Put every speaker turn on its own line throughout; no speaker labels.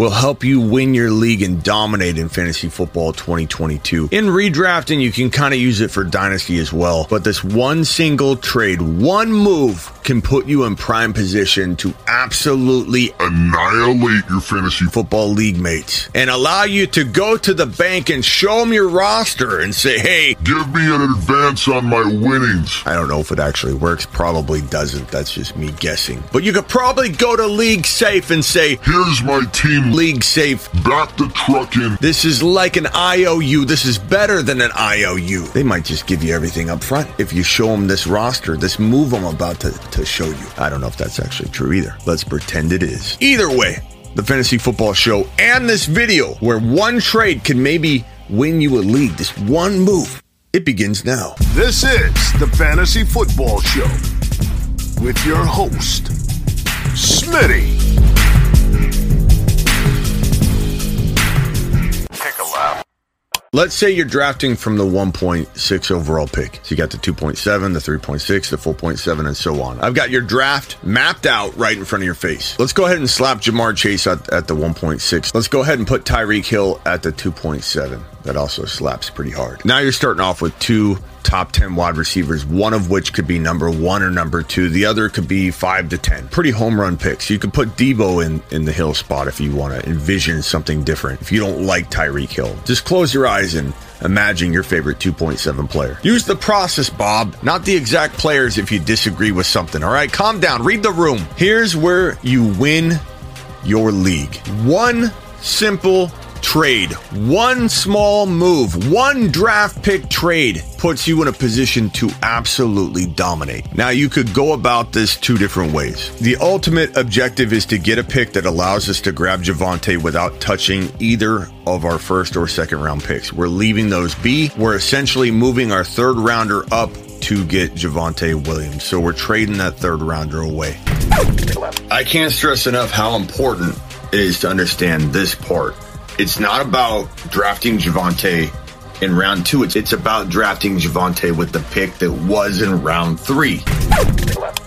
will help you win your league and dominate in fantasy football 2022. In redrafting, you can kind of use it for dynasty as well, but this one single trade, one move can put you in prime position to absolutely
annihilate your fantasy
football league mates and allow you to go to the bank and show them your roster and say, hey,
Give me an advance on my winnings.
I don't know if it actually works. Probably doesn't. That's just me guessing. But you could probably go to LeagueSafe and say,
Here's my team.
LeagueSafe,
Back the truck in.
this is like an IOU. This is better than an IOU. They might just give you everything up front if you show them this roster, this move I'm about to, to show you. I don't know if that's actually true either. Let's pretend it is. Either way, the Fantasy Football Show and this video where one trade can maybe win you a league, this one move, it begins now.
This is the Fantasy Football Show with your host, Smitty.
Let's say you're drafting from the 1.6 overall pick. So you got the 2.7, the 3.6, the 4.7, and so on. I've got your draft mapped out right in front of your face. Let's go ahead and slap Ja'Marr Chase at, at the 1.6. Let's go ahead and put Tyreek Hill at the 2.7. That also slaps pretty hard. Now you're starting off with two top 10 wide receivers, one of which could be number one or number two. The other could be five to 10. Pretty home run picks. You could put Deebo in, in the Hill spot if you want to envision something different. If you don't like Tyreek Hill, just close your eyes and imagine your favorite 2.7 player. Use the process, Bob, not the exact players if you disagree with something. All right, calm down, read the room. Here's where you win your league. One simple trade, one small move, one draft pick trade puts you in a position to absolutely dominate. Now, you could go about this two different ways. The ultimate objective is to get a pick that allows us to grab Javonte without touching either of our first or second round picks. We're leaving those be. We're essentially moving our third rounder up to get Javonte Williams. So we're trading that third rounder away. I can't stress enough how important it is to understand this part. It's not about drafting Javonte in round two. It's, it's about drafting Javonte with the pick that was in round three.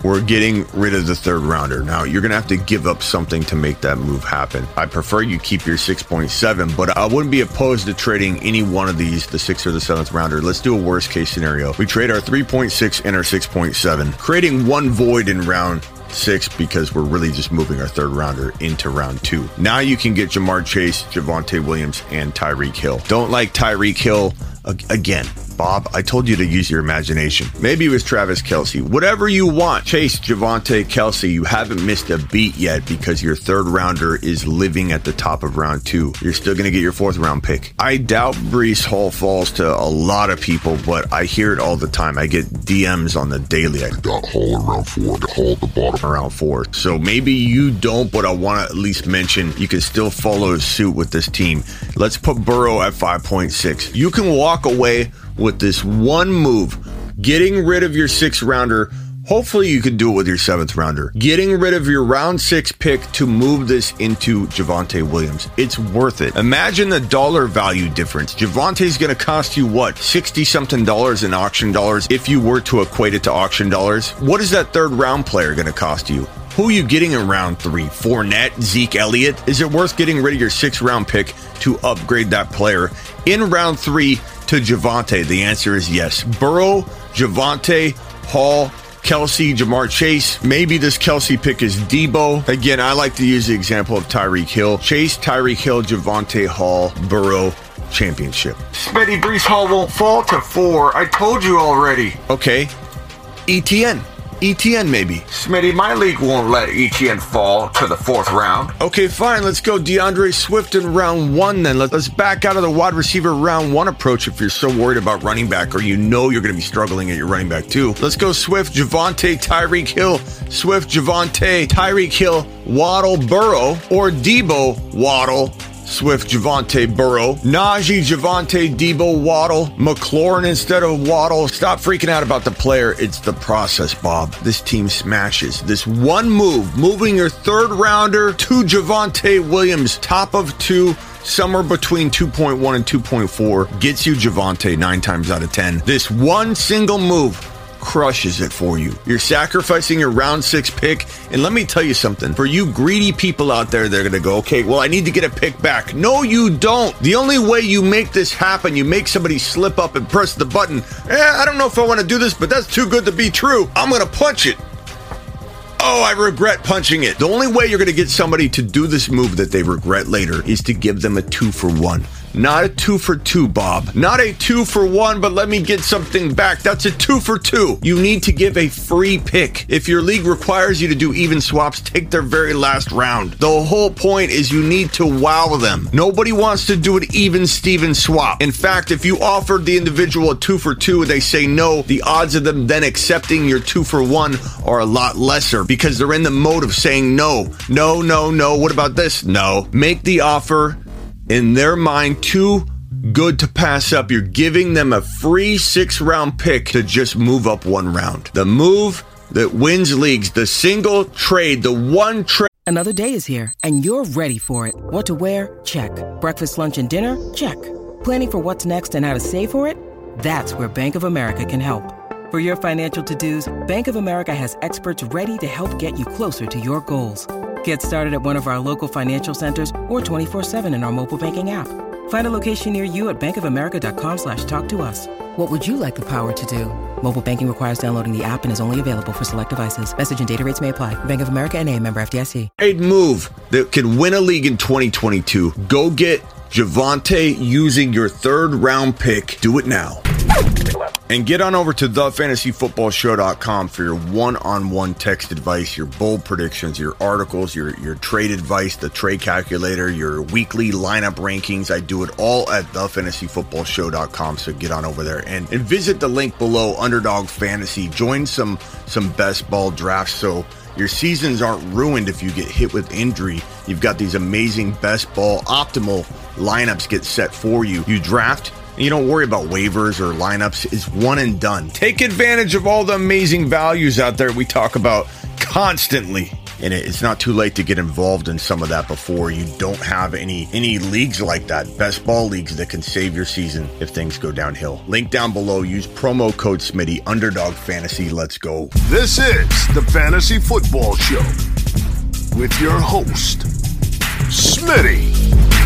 We're getting rid of the third rounder. Now, you're going to have to give up something to make that move happen. I prefer you keep your 6.7, but I wouldn't be opposed to trading any one of these, the sixth or the seventh rounder. Let's do a worst case scenario. We trade our 3.6 and our 6.7, creating one void in round six because we're really just moving our third rounder into round two. Now you can get Ja'Marr Chase, Javonte Williams, and Tyreek Hill. Don't like Tyreek Hill again. Bob, I told you to use your imagination. Maybe it was Travis Kelce. Whatever you want. Chase, Javonte, Kelce, you haven't missed a beat yet because your third rounder is living at the top of round two. You're still going to get your fourth round pick. I doubt Breece Hall falls to a lot of people, but I hear it all the time. I get DMs on the daily. I
Got Hall around four. Hall at the bottom.
around four. So maybe you don't, but I want to at least mention you can still follow suit with this team. Let's put Burrow at 5.6. You can walk away with this one move, getting rid of your sixth rounder. Hopefully, you can do it with your seventh rounder. Getting rid of your round six pick to move this into Javonte Williams. It's worth it. Imagine the dollar value difference. Javonte's going to cost you what? 60 something dollars in auction dollars if you were to equate it to auction dollars. What is that third round player going to cost you? Who are you getting in round three? Fournette, Zeke Elliott? Is it worth getting rid of your sixth round pick to upgrade that player in round three to Javonte? The answer is yes. Burrow, Javonte, Hall, Kelce, Ja'Marr Chase. Maybe this Kelce pick is Deebo. Again, I like to use the example of Tyreek Hill. Chase, Tyreek Hill, Javonte Hall, Burrow, championship. Smitty Breece Hall won't fall to four. I told you already. Okay. ETN. ETN maybe.
Smitty, my league won't let ETN fall to the fourth round.
Okay, fine. Let's go D'Andre Swift in round one then. Let's back out of the wide receiver round one approach if you're so worried about running back or you know you're going to be struggling at your running back too. Let's go Swift, Javonte, Tyreek Hill, Swift, Javonte, Tyreek Hill, Waddle, Burrow, or Deebo, Waddle, Swift, Javonte Burrow, Najee, Javonte, Deebo, Waddle, McLaurin instead of Waddle. Stop freaking out about the player. It's the process, Bob. This team smashes. This one move, moving your third rounder to Javonte Williams, top of two somewhere between 2.1 and 2.4 gets you Javonte nine times out of 10. This one single move crushes it for you. You're sacrificing your round six pick. And let me tell you something for you greedy people out there, they're going to go, okay, well, I need to get a pick back. No, you don't. The only way you make this happen, you make somebody slip up and press the button. Eh, I don't know if I want to do this, but that's too good to be true. I'm going to punch it. Oh, I regret punching it. The only way you're going to get somebody to do this move that they regret later is to give them a two for one. Not a two for two, Bob. Not a two for one, but let me get something back. That's a two for two. You need to give a free pick. If your league requires you to do even swaps, take their very last round. The whole point is you need to wow them. Nobody wants to do an even Steven swap. In fact, if you offered the individual a two for two and they say no, the odds of them then accepting your two for one are a lot lesser because they're in the mode of saying no, no, no, no. What about this? No. Make the offer in their mind too good to pass up. You're giving them a free six round pick to just move up one round. The move that wins leagues, the single trade, the one trade.
Another day is here and you're ready for it. What to wear? Check. Breakfast, lunch, and dinner? Check. Planning for what's next and how to save for it? That's where Bank of America can help. For your financial to dos, Bank of America has experts ready to help get you closer to your goals. Get started at one of our local financial centers or 24-7 in our mobile banking app. Find a location near you at bankofamerica.com slash talk to us. What would you like the power to do? Mobile banking requires downloading the app and is only available for select devices. Message and data rates may apply. Bank of America and a member FDIC.
Trade move that can win a league in 2022. Go get Javonte using your third round pick. Do it now. And get on over to thefantasyfootballshow.com for your one-on-one text advice, your bold predictions, your articles, your your trade advice, the trade calculator, your weekly lineup rankings. I do it all at thefantasyfootballshow.com. So get on over there and, and visit the link below, Underdog Fantasy. Join some some best ball drafts so your seasons aren't ruined if you get hit with injury. You've got these amazing best ball optimal lineups get set for you. You draft you don't worry about waivers or lineups. It's one and done. Take advantage of all the amazing values out there we talk about constantly. And it's not too late to get involved in some of that before you don't have any any leagues like that, best ball leagues that can save your season if things go downhill. Link down below. Use promo code Smitty Underdog Fantasy. Let's go.
This is the Fantasy Football Show with your host, Smitty.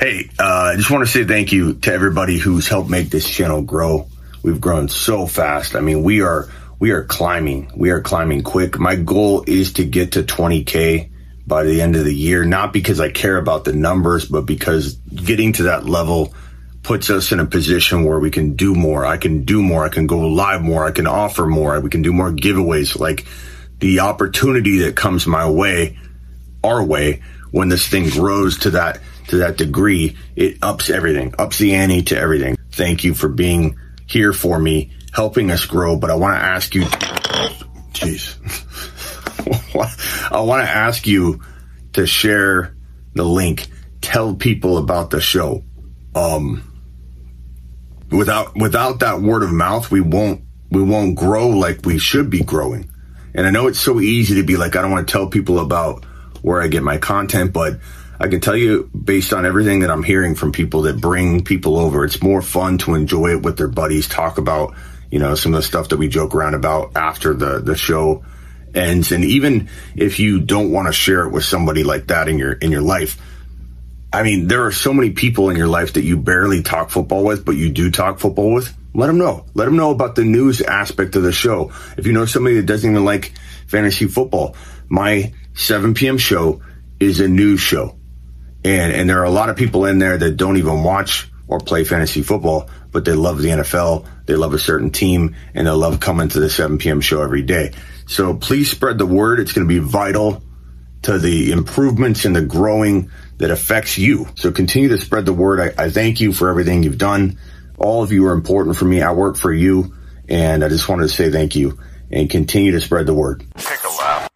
Hey, uh, I just want to say thank you to everybody who's helped make this channel grow. We've grown so fast. I mean, we are we are climbing. We are climbing quick. My goal is to get to 20k by the end of the year, not because I care about the numbers, but because getting to that level puts us in a position where we can do more. I can do more. I can go live more. I can offer more. We can do more giveaways. Like the opportunity that comes my way, our way, when this thing grows to that to that degree, it ups everything, ups the ante to everything. Thank you for being here for me, helping us grow. But I want to ask you, jeez, I want to ask you to share the link, tell people about the show. Um, without without that word of mouth, we won't we won't grow like we should be growing. And I know it's so easy to be like, I don't want to tell people about where I get my content, but I can tell you based on everything that I'm hearing from people that bring people over, it's more fun to enjoy it with their buddies, talk about, you know, some of the stuff that we joke around about after the, the show ends. And even if you don't want to share it with somebody like that in your, in your life, I mean, there are so many people in your life that you barely talk football with, but you do talk football with. Let them know. Let them know about the news aspect of the show. If you know somebody that doesn't even like fantasy football, my 7 p.m. show is a news show. And, and there are a lot of people in there that don't even watch or play fantasy football, but they love the NFL, they love a certain team, and they love coming to the 7 p.m. show every day. So please spread the word. It's going to be vital to the improvements and the growing that affects you. So continue to spread the word. I, I thank you for everything you've done. All of you are important for me. I work for you, and I just wanted to say thank you and continue to spread the word.
A